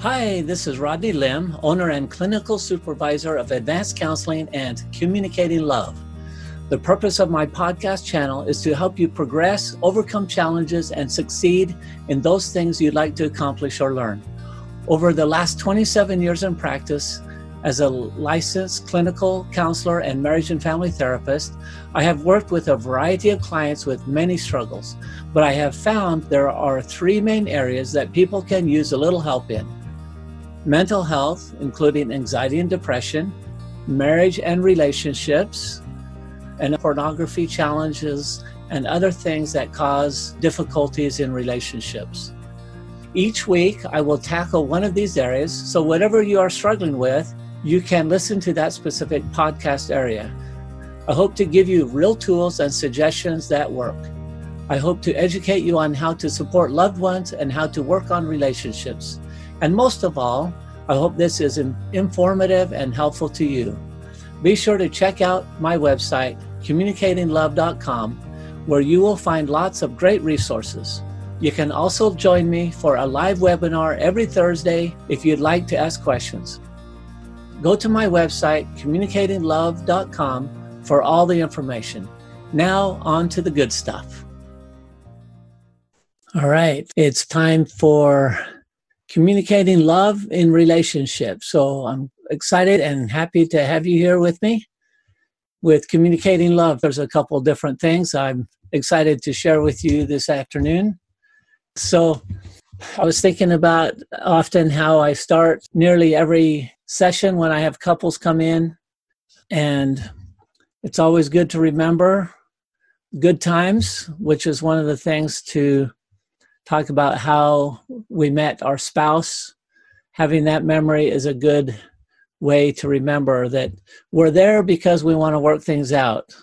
Hi, this is Rodney Lim, owner and clinical supervisor of Advanced Counseling and Communicating Love. The purpose of my podcast channel is to help you progress, overcome challenges, and succeed in those things you'd like to accomplish or learn. Over the last 27 years in practice, as a licensed clinical counselor and marriage and family therapist, I have worked with a variety of clients with many struggles, but I have found there are three main areas that people can use a little help in mental health, including anxiety and depression, marriage and relationships, and pornography challenges, and other things that cause difficulties in relationships. Each week, I will tackle one of these areas, so whatever you are struggling with, you can listen to that specific podcast area. I hope to give you real tools and suggestions that work. I hope to educate you on how to support loved ones and how to work on relationships. And most of all, I hope this is informative and helpful to you. Be sure to check out my website, communicatinglove.com, where you will find lots of great resources. You can also join me for a live webinar every Thursday if you'd like to ask questions. Go to my website, communicatinglove.com, for all the information. Now, on to the good stuff. All right, it's time for communicating love in relationships. So I'm excited and happy to have you here with me. With communicating love, there's a couple different things I'm excited to share with you this afternoon. So I was thinking about often how I start nearly every session when I have couples come in, and it's always good to remember good times, which is one of the things to talk about how we met our spouse. Having that memory is a good way to remember that we're there because we want to work things out.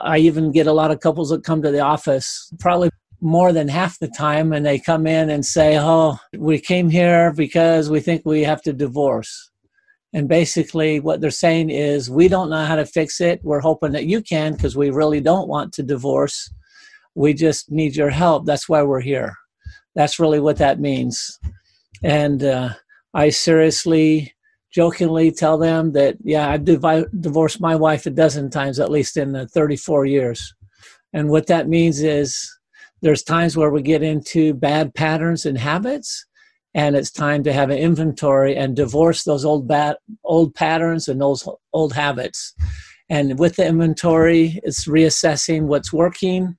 I even get a lot of couples that come to the office, probably more than half the time, and they come in and say, Oh, we came here because we think we have to divorce. And basically, what they're saying is, We don't know how to fix it. We're hoping that you can because we really don't want to divorce. We just need your help. That's why we're here. That's really what that means. And uh, I seriously, jokingly tell them that, yeah, I've div- divorced my wife a dozen times, at least in the 34 years. And what that means is there's times where we get into bad patterns and habits, and it's time to have an inventory and divorce those old bad old patterns and those old habits. And with the inventory, it's reassessing what's working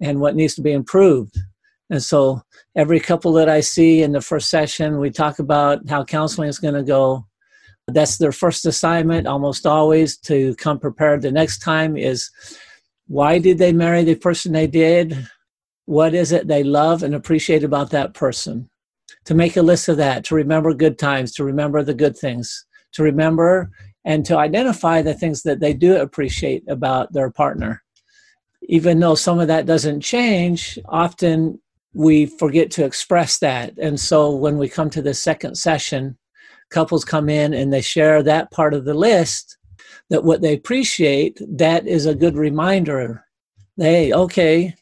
and what needs to be improved. And so every couple that I see in the first session, we talk about how counseling is going to go. That's their first assignment, almost always, to come prepared the next time is why did they marry the person they did? What is it they love and appreciate about that person? To make a list of that, to remember good times, to remember the good things, to remember and to identify the things that they do appreciate about their partner. Even though some of that doesn't change, often we forget to express that. And so when we come to the second session, couples come in and they share that part of the list that what they appreciate, that is a good reminder. Hey, okay,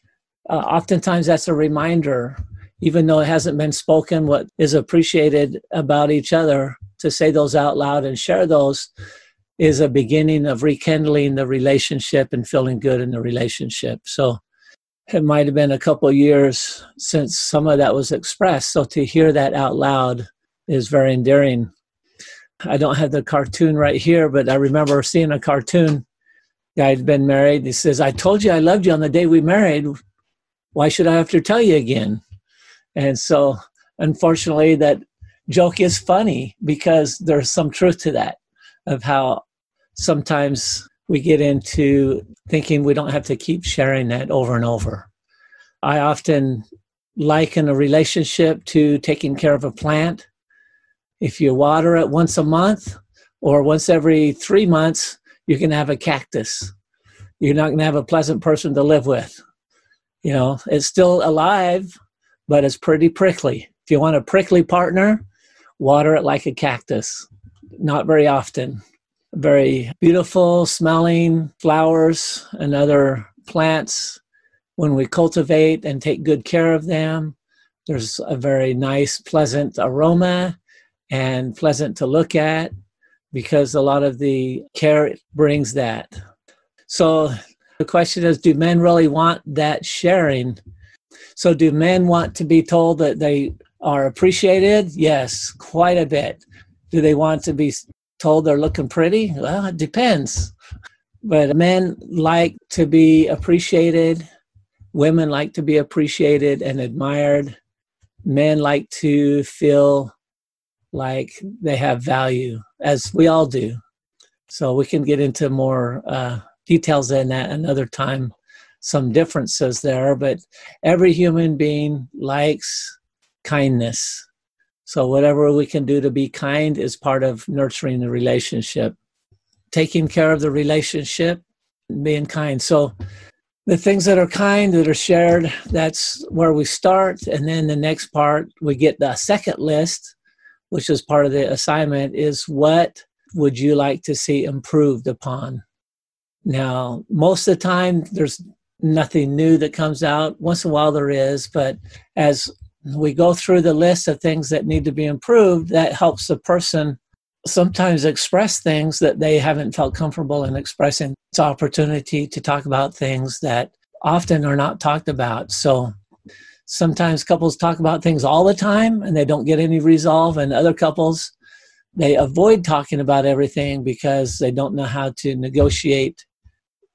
uh, oftentimes that's a reminder, even though it hasn't been spoken, what is appreciated about each other, to say those out loud and share those is a beginning of rekindling the relationship and feeling good in the relationship. So it might have been a couple years since some of that was expressed. So to hear that out loud is very endearing. I don't have the cartoon right here, but I remember seeing a cartoon. Guy had been married. He says, I told you I loved you on the day we married. Why should I have to tell you again? And so, unfortunately, that joke is funny because there's some truth to that of how sometimes we get into thinking we don't have to keep sharing that over and over. I often liken a relationship to taking care of a plant. If you water it once a month or once every three months, you can have a cactus. You're not going to have a pleasant person to live with. You know, it's still alive, but it's pretty prickly. If you want a prickly partner, water it like a cactus. Not very often very beautiful smelling flowers and other plants. When we cultivate and take good care of them, there's a very nice, pleasant aroma and pleasant to look at because a lot of the care brings that. So the question is do men really want that sharing? So, do men want to be told that they are appreciated? Yes, quite a bit. Do they want to be told they're looking pretty? Well, it depends. But men like to be appreciated. Women like to be appreciated and admired. Men like to feel like they have value, as we all do. So we can get into more uh, details in that another time, some differences there. But every human being likes kindness. So whatever we can do to be kind is part of nurturing the relationship, taking care of the relationship, being kind. So the things that are kind that are shared that's where we start and then the next part we get the second list which is part of the assignment, is what would you like to see improved upon? Now, most of the time, there's nothing new that comes out. Once in a while, there is, but as we go through the list of things that need to be improved, that helps the person sometimes express things that they haven't felt comfortable in expressing. It's opportunity to talk about things that often are not talked about. So sometimes couples talk about things all the time and they don't get any resolve and other couples they avoid talking about everything because they don't know how to negotiate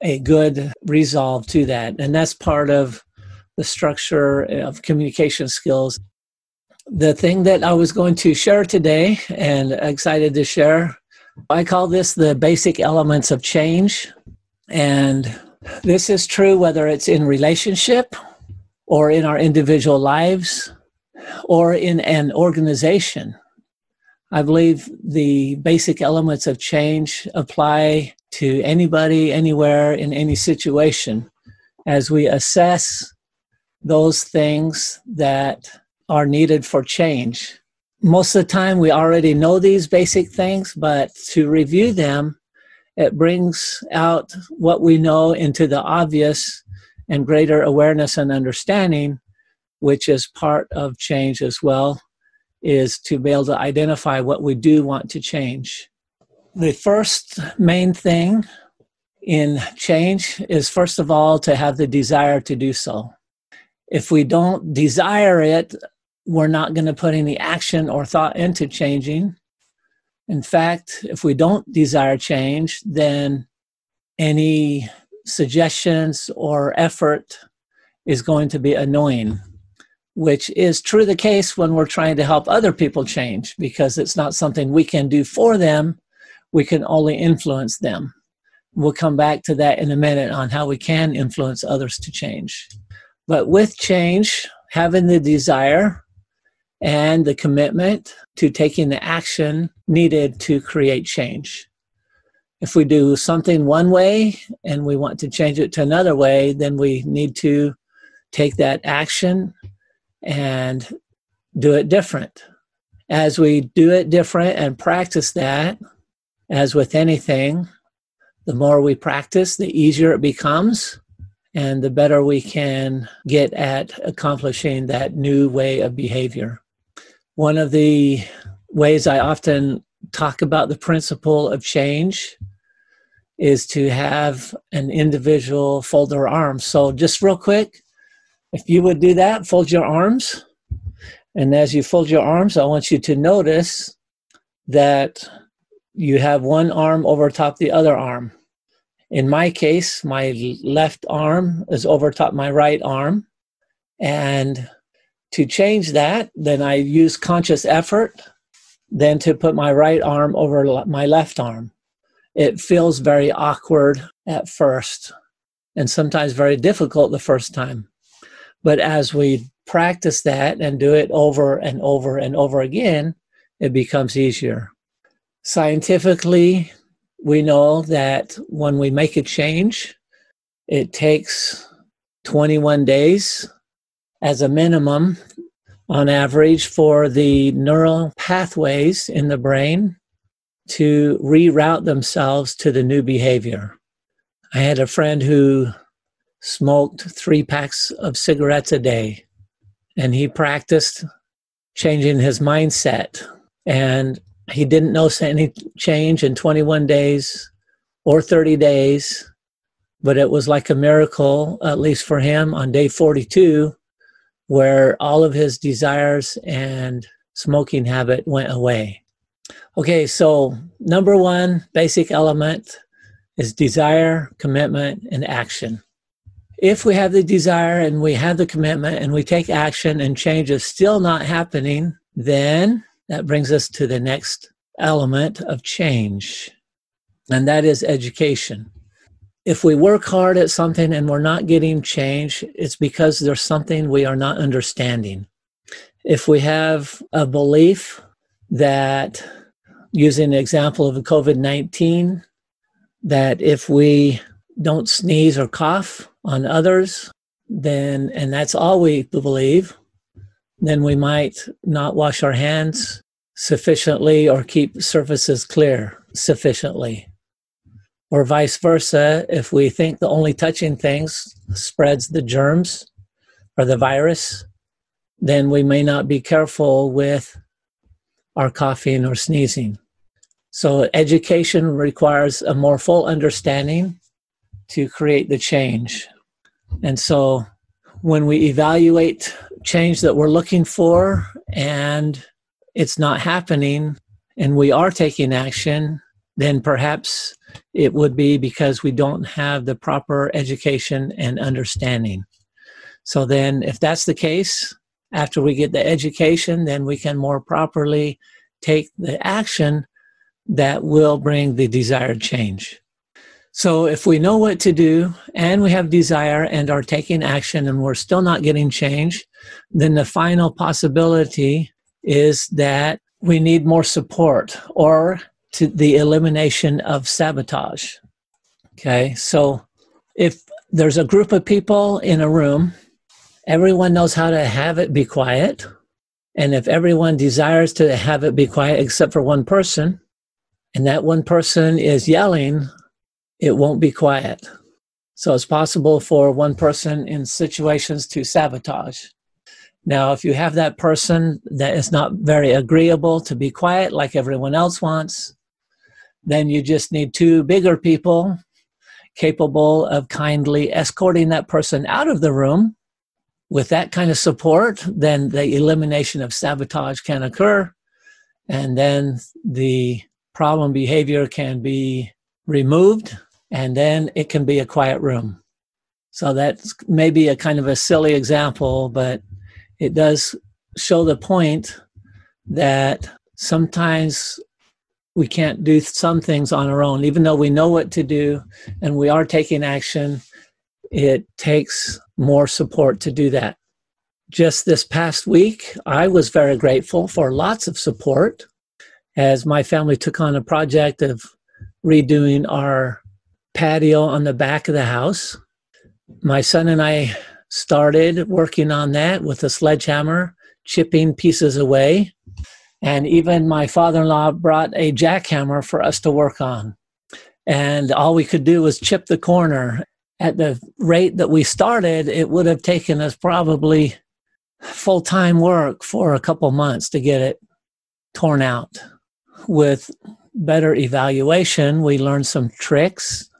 a good resolve to that and that's part of the structure of communication skills. The thing that i was going to share today and excited to share i call this the basic elements of change. And this is true whether it's in relationship or in our individual lives or in an organization. I believe the basic elements of change apply to anybody, anywhere, in any situation. As we assess those things that are needed for change. Most of the time, we already know these basic things, but to review them, it brings out what we know into the obvious and greater awareness and understanding, which is part of change as well, is to be able to identify what we do want to change. The first main thing in change is, first of all, to have the desire to do so. If we don't desire it, we're not going to put any action or thought into changing. In fact, if we don't desire change, then any suggestions or effort is going to be annoying, which is true the case when we're trying to help other people change because it's not something we can do for them. We can only influence them. We'll come back to that in a minute on how we can influence others to change. But with change, having the desire and the commitment to taking the action needed to create change. If we do something one way and we want to change it to another way, then we need to take that action and do it different. As we do it different and practice that, as with anything, the more we practice, the easier it becomes, and the better we can get at accomplishing that new way of behavior. One of the ways I often talk about the principle of change is to have an individual fold their arms. So, just real quick, if you would do that, fold your arms. And as you fold your arms, I want you to notice that you have one arm over top the other arm. In my case, my left arm is over top my right arm. And to change that, then I use conscious effort, then to put my right arm over my left arm it feels very awkward at first and sometimes very difficult the first time. But as we practice that and do it over and over and over again, it becomes easier. Scientifically, we know that when we make a change, it takes 21 days as a minimum on average for the neural pathways in the brain to reroute themselves to the new behavior. I had a friend who smoked three packs of cigarettes a day, and he practiced changing his mindset And he didn't notice any change in 21 days or 30 days, but it was like a miracle, at least for him, on day 42, where all of his desires and smoking habit went away. Okay, so number one basic element is desire, commitment, and action. If we have the desire and we have the commitment and we take action and change is still not happening, then that brings us to the next element of change, and that is education. If we work hard at something and we're not getting change, it's because there's something we are not understanding. If we have a belief that, using the example of COVID 19, that if we don't sneeze or cough on others, then, and that's all we believe, then we might not wash our hands sufficiently or keep surfaces clear sufficiently. Or vice versa, if we think the only touching things spreads the germs or the virus, then we may not be careful with our coughing or sneezing. So, education requires a more full understanding to create the change. And so, when we evaluate change that we're looking for and it's not happening and we are taking action, then perhaps it would be because we don't have the proper education and understanding. So, then if that's the case, after we get the education, then we can more properly take the action that will bring the desired change. So if we know what to do and we have desire and are taking action and we're still not getting change, then the final possibility is that we need more support or to the elimination of sabotage. Okay, so if there's a group of people in a room, everyone knows how to have it be quiet. And if everyone desires to have it be quiet except for one person, and that one person is yelling, it won't be quiet. So it's possible for one person in situations to sabotage. Now, if you have that person that is not very agreeable to be quiet like everyone else wants, then you just need two bigger people capable of kindly escorting that person out of the room. With that kind of support, then the elimination of sabotage can occur. And then the problem behavior can be removed and then it can be a quiet room. So that's maybe a kind of a silly example, but it does show the point that sometimes we can't do some things on our own. Even though we know what to do and we are taking action, it takes more support to do that. Just this past week, I was very grateful for lots of support as my family took on a project of redoing our patio on the back of the house. My son and I started working on that with a sledgehammer, chipping pieces away. And even my father in law brought a jackhammer for us to work on. And all we could do was chip the corner. At the rate that we started, it would have taken us probably full time work for a couple months to get it torn out with better evaluation, we learned some tricks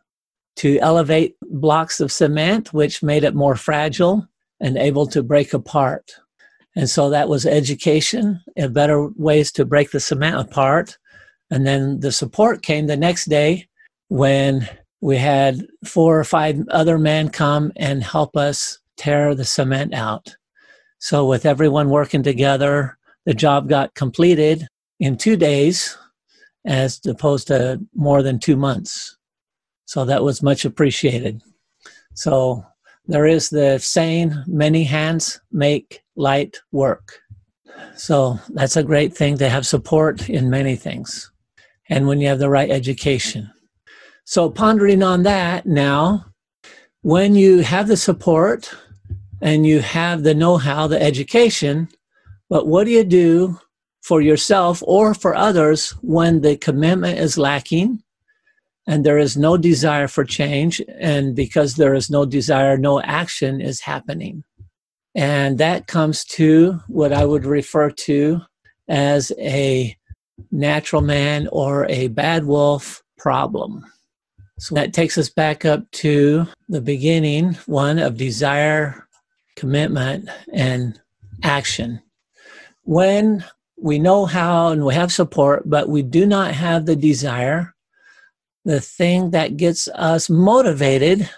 to elevate blocks of cement, which made it more fragile and able to break apart. And so that was education and better ways to break the cement apart. And then the support came the next day when we had four or five other men come and help us tear the cement out. So, with everyone working together, the job got completed in two days as opposed to more than two months. So that was much appreciated. So there is the saying, many hands make light work. So that's a great thing to have support in many things. And when you have the right education. So pondering on that now, when you have the support and you have the know how, the education, but what do you do for yourself or for others when the commitment is lacking and there is no desire for change. And because there is no desire, no action is happening. And that comes to what I would refer to as a natural man or a bad wolf problem. So that takes us back up to the beginning one of desire, commitment, and action. When we know how and we have support, but we do not have the desire, the thing that gets us motivated,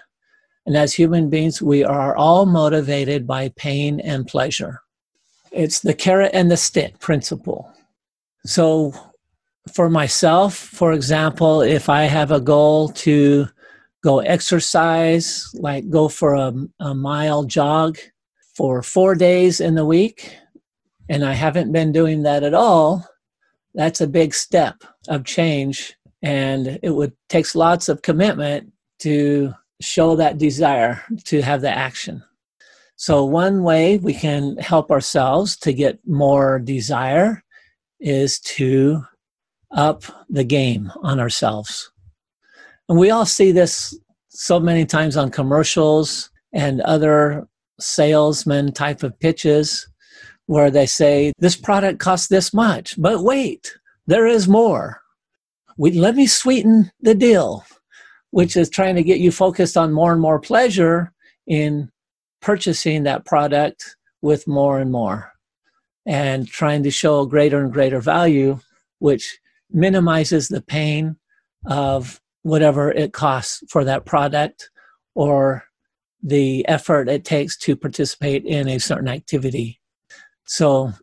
and as human beings, we are all motivated by pain and pleasure. It's the carrot and the stick principle. So, for myself, for example, if I have a goal to go exercise, like go for a, a mile jog for four days in the week, and I haven't been doing that at all, that's a big step of change. And it would takes lots of commitment to show that desire to have the action. So one way we can help ourselves to get more desire is to up the game on ourselves. And we all see this so many times on commercials and other salesman type of pitches where they say this product costs this much, but wait, there is more. We, let me sweeten the deal, which is trying to get you focused on more and more pleasure in purchasing that product with more and more and trying to show greater and greater value, which minimizes the pain of whatever it costs for that product or the effort it takes to participate in a certain activity. So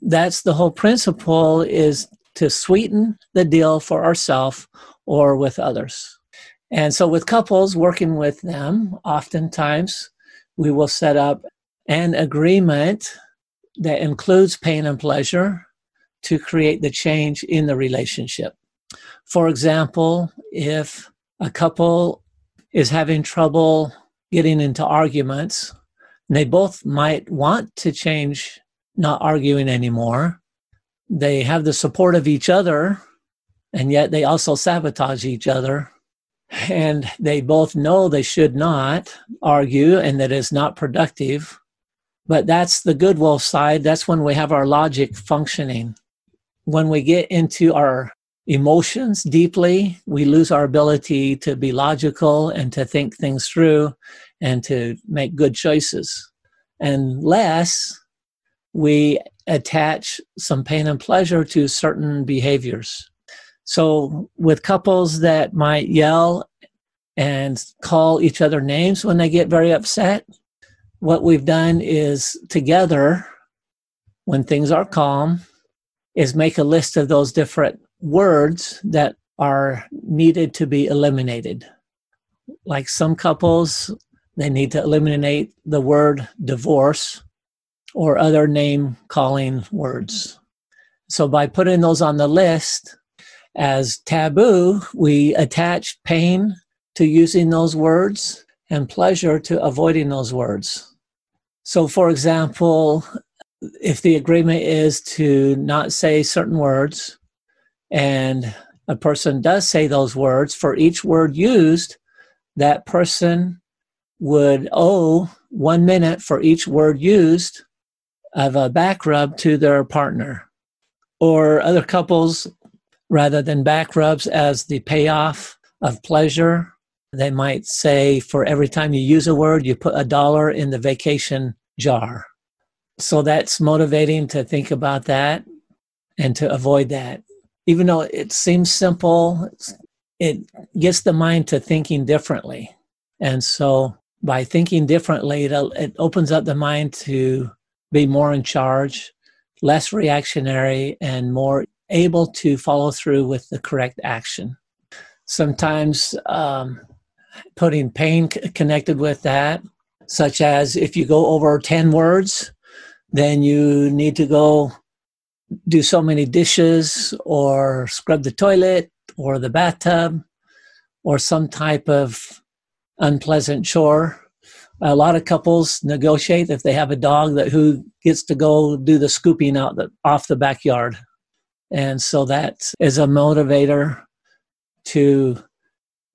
that's the whole principle is to sweeten the deal for ourselves or with others. And so with couples working with them, oftentimes we will set up an agreement that includes pain and pleasure to create the change in the relationship. For example, if a couple is having trouble getting into arguments, they both might want to change not arguing anymore. They have the support of each other, and yet they also sabotage each other and they both know they should not argue and that it's not productive. But that's the good wolf side. That's when we have our logic functioning. When we get into our emotions deeply, we lose our ability to be logical and to think things through and to make good choices. Unless we attach some pain and pleasure to certain behaviors. So, with couples that might yell and call each other names when they get very upset, what we've done is together, when things are calm, is make a list of those different words that are needed to be eliminated. Like some couples, they need to eliminate the word divorce or other name calling words. So by putting those on the list, as taboo, we attach pain to using those words and pleasure to avoiding those words. So, for example, if the agreement is to not say certain words and a person does say those words, for each word used, that person would owe one minute for each word used of a back rub to their partner. Or other couples rather than back rubs as the payoff of pleasure. They might say for every time you use a word, you put a dollar in the vacation jar. So that's motivating to think about that and to avoid that. Even though it seems simple, it gets the mind to thinking differently. And so by thinking differently, it, opens up the mind to be more in charge, less reactionary, and more able to follow through with the correct action. Sometimes um, putting pain c- connected with that, such as if you go over 10 words, then you need to go do so many dishes or scrub the toilet or the bathtub or some type of unpleasant chore. A lot of couples negotiate if they have a dog that who gets to go do the scooping out the, off the backyard and so that is a motivator to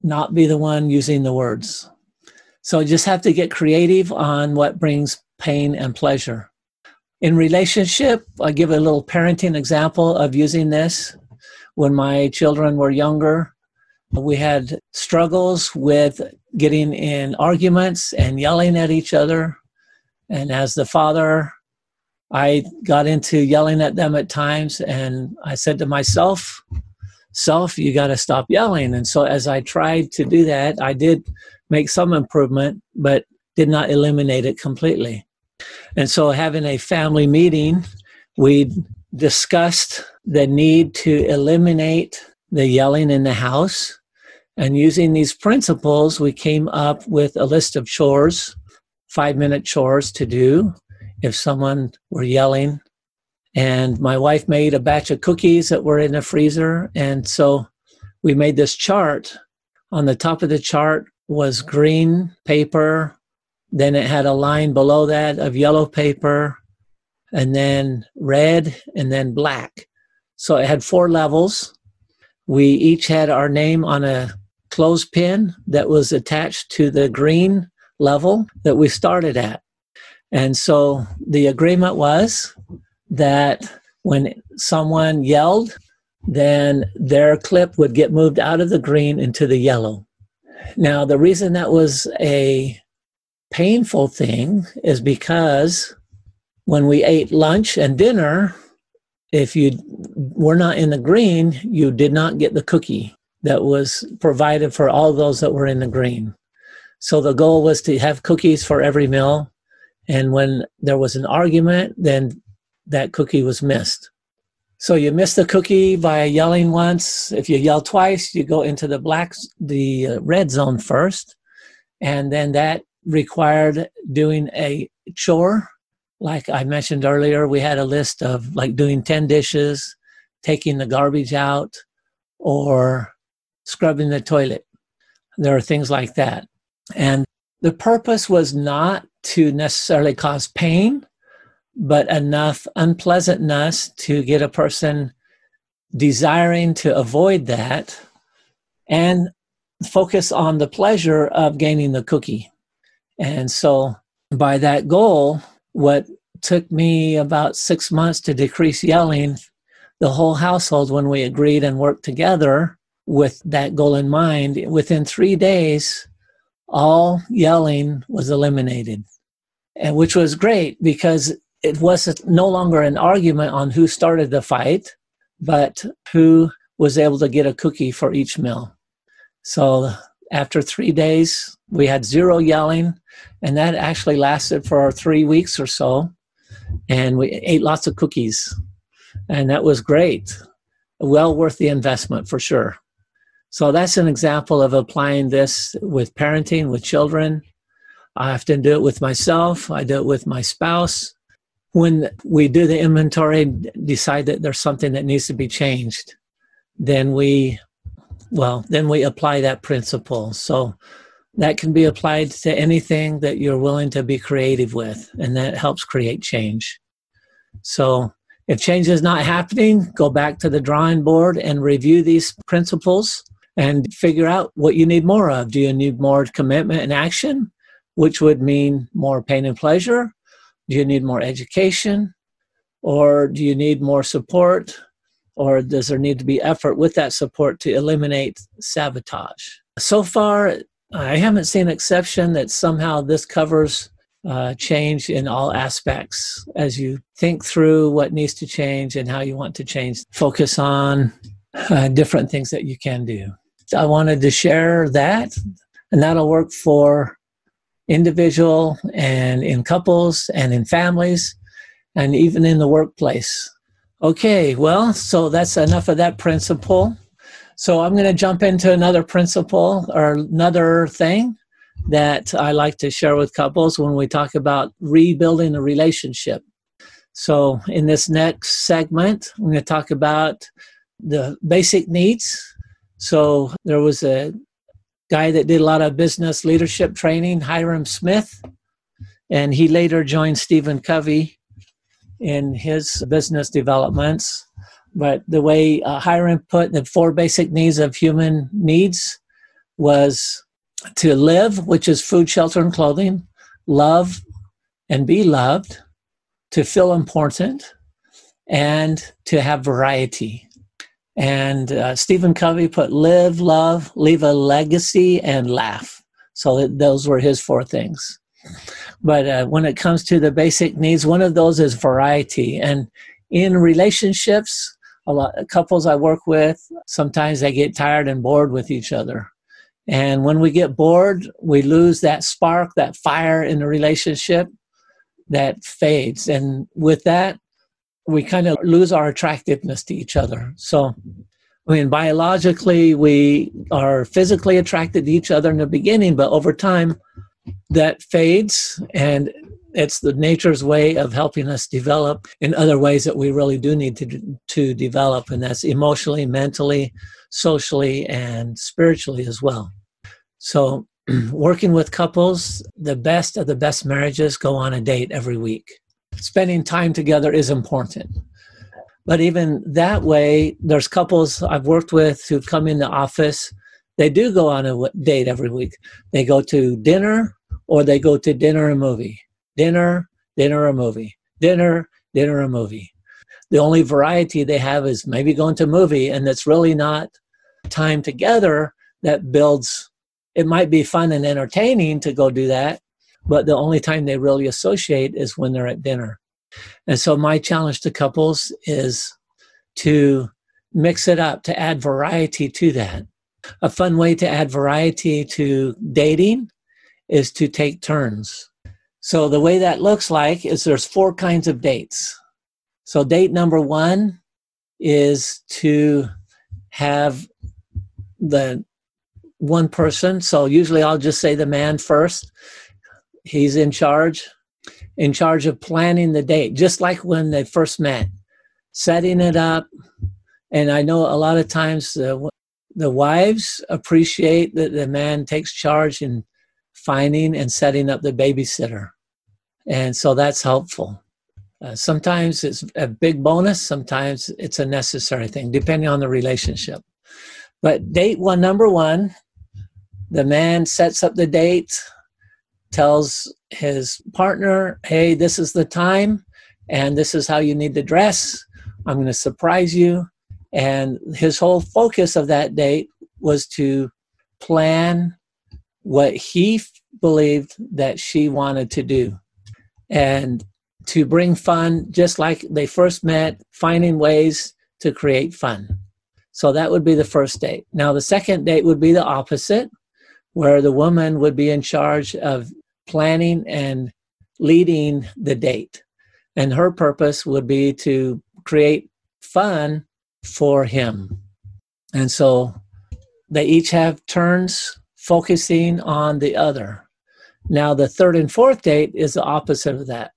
not be the one using the words. So just have to get creative on what brings pain and pleasure. In relationship, I give a little parenting example of using this. when my children were younger. We had struggles with getting in arguments and yelling at each other. And as the father, I got into yelling at them at times. And I said to myself, Self, you got to stop yelling. And so as I tried to do that, I did make some improvement, but did not eliminate it completely. And so having a family meeting, we discussed the need to eliminate the yelling in the house and using these principles, we came up with a list of chores, five minute chores to do if someone were yelling. And my wife made a batch of cookies that were in the freezer. And so we made this chart. On the top of the chart was green paper. Then it had a line below that of yellow paper, and then red, and then black. So it had four levels. We each had our name on a clothespin that was attached to the green level that we started at. And so the agreement was that when someone yelled, then their clip would get moved out of the green into the yellow. Now, the reason that was a painful thing is because when we ate lunch and dinner, if you were not in the green, you did not get the cookie that was provided for all those that were in the green. So the goal was to have cookies for every meal. And when there was an argument, then that cookie was missed. So you miss the cookie by yelling once. If you yell twice, you go into the black, the uh, red zone first. And then that required doing a chore. Like I mentioned earlier, we had a list of like doing 10 dishes, taking the garbage out, or scrubbing the toilet. There are things like that. And the purpose was not to necessarily cause pain, but enough unpleasantness to get a person desiring to avoid that and focus on the pleasure of gaining the cookie. And so, by that goal, what took me about six months to decrease yelling, the whole household, when we agreed and worked together, with that goal in mind, within three days, all yelling was eliminated, and which was great because it was no longer an argument on who started the fight, but who was able to get a cookie for each meal. So after three days, we had zero yelling, and that actually lasted for three weeks or so. And we ate lots of cookies, and that was great. Well worth the investment for sure. So that's an example of applying this with parenting, with children. I often do it with myself, I do it with my spouse. When we do the inventory, decide that there's something that needs to be changed, then we, well, then we apply that principle. So that can be applied to anything that you're willing to be creative with, and that helps create change. So if change is not happening, go back to the drawing board and review these principles and figure out what you need more of. Do you need more commitment and action, which would mean more pain and pleasure? Do you need more education? Or do you need more support? Or does there need to be effort with that support to eliminate sabotage? So far, I haven't seen an exception that somehow this covers uh, change in all aspects as you think through what needs to change and how you want to change. Focus on uh, different things that you can do. I wanted to share that, and that'll work for individual and in couples and in families and even in the workplace. Okay, well, so that's enough of that principle. So I'm going to jump into another principle or another thing that I like to share with couples when we talk about rebuilding a relationship. So in this next segment, I'm going to talk about the basic needs so there was a guy that did a lot of business leadership training, Hyrum Smith, and he later joined Stephen Covey in his business developments. But the way uh, Hyrum put the four basic needs of human needs was to live, which is food, shelter, and clothing, love and be loved, to feel important, and to have variety. And uh, Stephen Covey put live, love, leave a legacy, and laugh. So those were his four things. But uh, when it comes to the basic needs, one of those is variety. And in relationships, a lot couples I work with, sometimes they get tired and bored with each other. And when we get bored, we lose that spark, that fire in the relationship that fades. And with that, we kind of lose our attractiveness to each other. So, I mean, biologically, we are physically attracted to each other in the beginning, but over time, that fades and it's the nature's way of helping us develop in other ways that we really do need to to develop and that's emotionally mentally socially and spiritually as well so working with couples the best of the best marriages go on a date every week spending time together is important but even that way there's couples i've worked with who come in the office they do go on a date every week they go to dinner or they go to dinner and movie dinner, dinner, a movie, dinner, dinner, a movie. The only variety they have is maybe going to a movie, and it's really not time together that builds. It might be fun and entertaining to go do that, but the only time they really associate is when they're at dinner. And so, my challenge to couples is to mix it up, to add variety to that. A fun way to add variety to dating is to take turns. So the way that looks like is there's four kinds of dates. So date number one is to have the one person. So usually I'll just say the man first. He's in charge, in charge of planning the date, just like when they first met, setting it up. And I know a lot of times the, the wives appreciate that the man takes charge in finding and setting up the babysitter. And so that's helpful. Uh, sometimes it's a big bonus, sometimes it's a necessary thing, depending on the relationship. But date one, number one, the man sets up the date, tells his partner, hey, this is the time, and this is how you need to dress. I'm going to surprise you. And his whole focus of that date was to plan what he believed that she wanted to do and to bring fun just like they first met finding ways to create fun so that would be the first date now the second date would be the opposite where the woman would be in charge of planning and leading the date and her purpose would be to create fun for him and so they each have turns focusing on the other. Now, the third and fourth date is the opposite of that,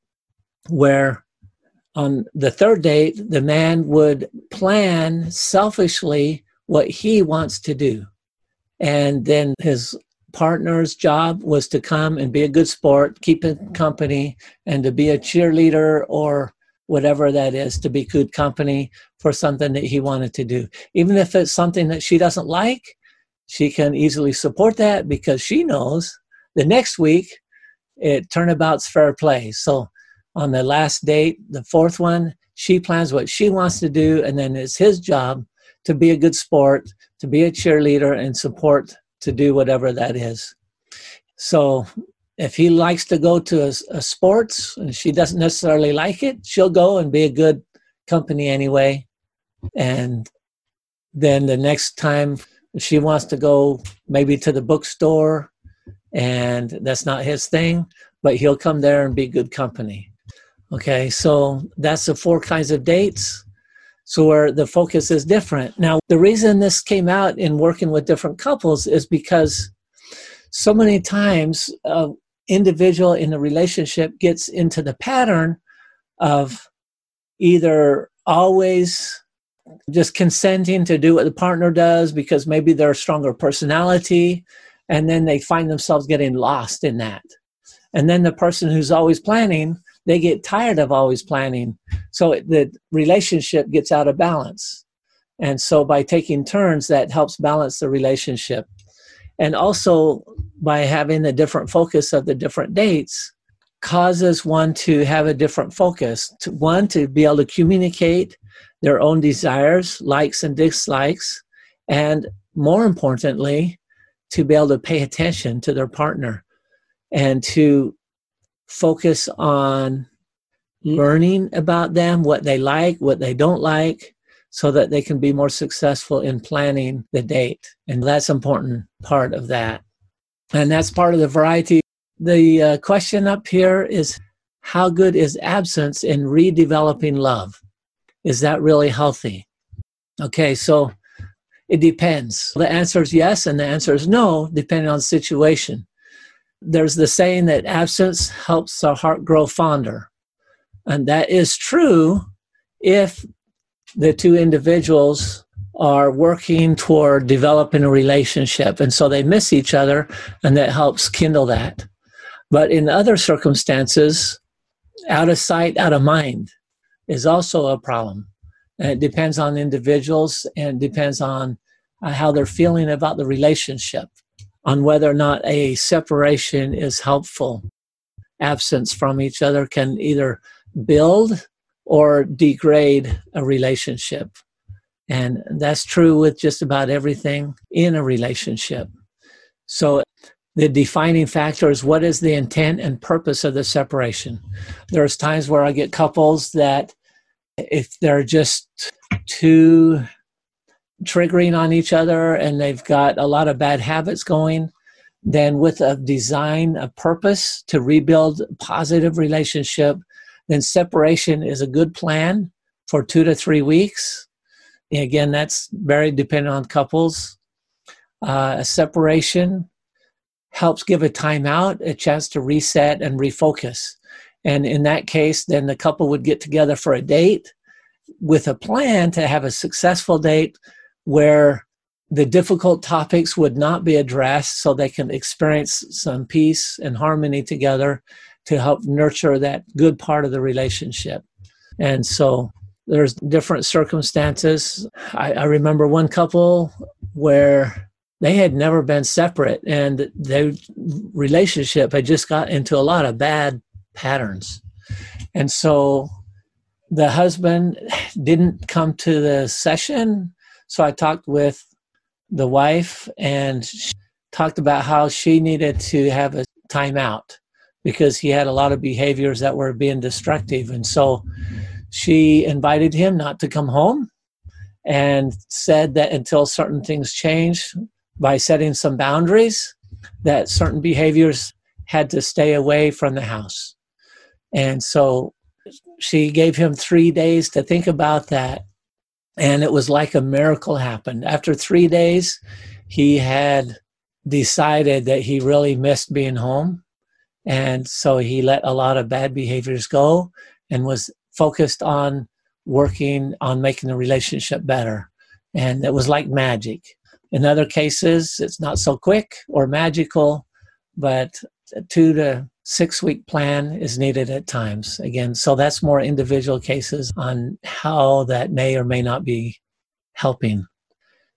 where on the third date, the man would plan selfishly what he wants to do. And then his partner's job was to come and be a good sport, keep him company, and to be a cheerleader or whatever that is, to be good company for something that he wanted to do. Even if it's something that she doesn't like, she can easily support that because she knows the next week it turnabout's fair play. So on the last date, the fourth one, she plans what she wants to do, and then it's his job to be a good sport, to be a cheerleader, and support to do whatever that is. So if he likes to go to a, a sports and she doesn't necessarily like it, she'll go and be a good company anyway. And then the next time she wants to go maybe to the bookstore and that's not his thing but he'll come there and be good company okay so that's the four kinds of dates so where the focus is different. Now the reason this came out in working with different couples is because so many times an individual in the relationship gets into the pattern of either always just consenting to do what the partner does because maybe they're a stronger personality and then they find themselves getting lost in that. And then the person who's always planning they get tired of always planning. So the relationship gets out of balance. And so by taking turns that helps balance the relationship. And also by having the different focus of the different dates causes one to have a different focus to one to be able to communicate their own desires, likes and dislikes, and more importantly, to be able to pay attention to their partner and to focus on learning about them, what they like, what they don't like, so that they can be more successful in planning the date. And that's important part of that. And that's part of the variety. The uh, question up here is how good is absence in redeveloping love? Is that really healthy? Okay, so it depends. The answer is yes, and the answer is no, depending on the situation. There's the saying that absence helps our heart grow fonder. And that is true if the two individuals are working toward developing a relationship. And so they miss each other, and that helps kindle that. But in other circumstances, out of sight, out of mind is also a problem. And it depends on individuals and depends on uh, how they're feeling about the relationship, on whether or not a separation is helpful. Absence from each other can either build or degrade a relationship. And that's true with just about everything in a relationship. So the defining factor is what is the intent and purpose of the separation. There's times where I get couples that if they're just too triggering on each other and they've got a lot of bad habits going, then with a design, a purpose to rebuild positive relationship, then separation is a good plan for two to three weeks. Again, that's very dependent on couples. Uh, a separation helps give a timeout, a chance to reset and refocus. And in that case, then the couple would get together for a date with a plan to have a successful date where the difficult topics would not be addressed so they can experience some peace and harmony together to help nurture that good part of the relationship. And so there's different circumstances. I, I remember one couple where they had never been separate and their relationship had just got into a lot of bad patterns. And so the husband didn't come to the session. So I talked with the wife and talked about how she needed to have a timeout because he had a lot of behaviors that were being destructive. And so she invited him not to come home and said that until certain things change by setting some boundaries, that certain behaviors had to stay away from the house. And so she gave him three days to think about that. And it was like a miracle happened. After three days, he had decided that he really missed being home and so he let a lot of bad behaviors go and was focused on working on making the relationship better. And it was like magic. In other cases, it's not so quick or magical, but two to six week plan is needed at times. Again, so that's more individual cases on how that may or may not be helping.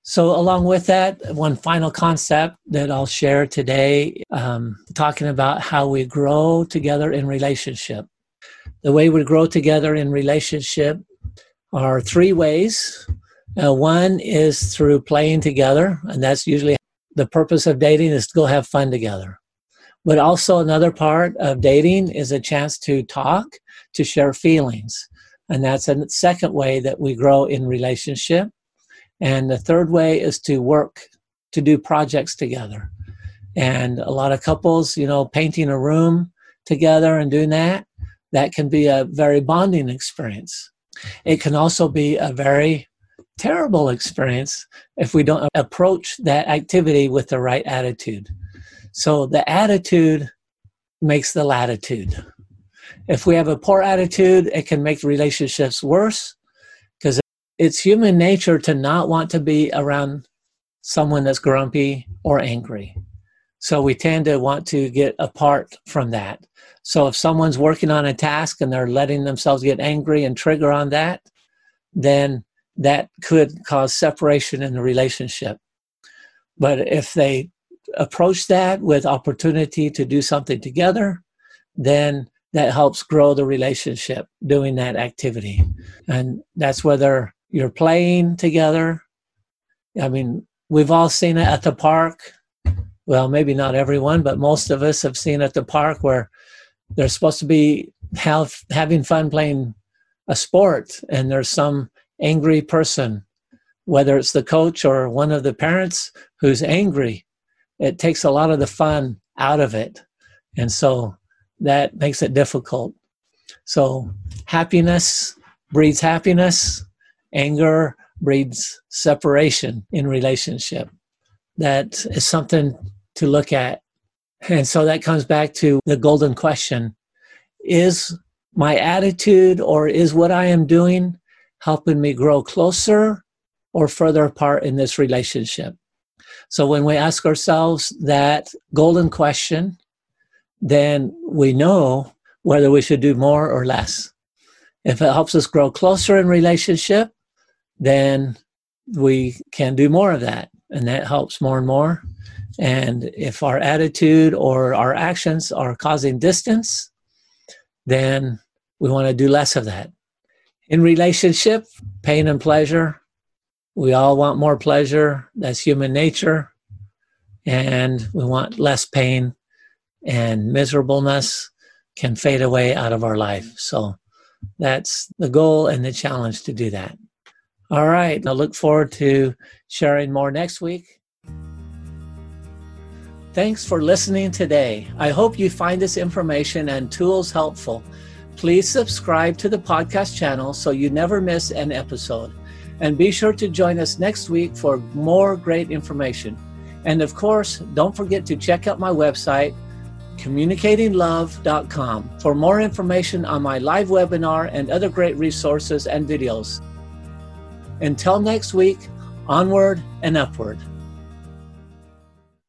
So, along with that, one final concept that I'll share today, um, talking about how we grow together in relationship. The way we grow together in relationship are three ways. Uh, one is through playing together, and that's usually the purpose of dating is to go have fun together. But also, another part of dating is a chance to talk, to share feelings. And that's a second way that we grow in relationship. And the third way is to work to do projects together. And a lot of couples, you know, painting a room together and doing that, that can be a very bonding experience. It can also be a very terrible experience if we don't approach that activity with the right attitude. So the attitude makes the latitude. If we have a poor attitude, it can make relationships worse because it's human nature to not want to be around someone that's grumpy or angry. So we tend to want to get apart from that. So if someone's working on a task and they're letting themselves get angry and trigger on that, then that could cause separation in the relationship. But if they approach that with opportunity to do something together, then that helps grow the relationship doing that activity. And that's whether you're playing together. I mean, we've all seen it at the park. Well, maybe not everyone, but most of us have seen at the park where they're supposed to be have, having fun playing a sport, and there's some angry person, whether it's the coach or one of the parents who's angry. It takes a lot of the fun out of it. And so that makes it difficult. So happiness breeds happiness, anger breeds separation in relationship. That is something to look at. And so that comes back to the golden question Is my attitude or is what I am doing helping me grow closer or further apart in this relationship? So when we ask ourselves that golden question, then we know whether we should do more or less. If it helps us grow closer in relationship, then we can do more of that. And that helps more and more. And if our attitude or our actions are causing distance, then we want to do less of that. In relationship, pain and pleasure, we all want more pleasure. That's human nature. And we want less pain and miserableness can fade away out of our life. So that's the goal and the challenge to do that. All right. I look forward to sharing more next week. Thanks for listening today. I hope you find this information and tools helpful. Please subscribe to the podcast channel so you never miss an episode. And be sure to join us next week for more great information. And of course, don't forget to check out my website, communicatinglove.com, for more information on my live webinar and other great resources and videos. Until next week, onward and upward.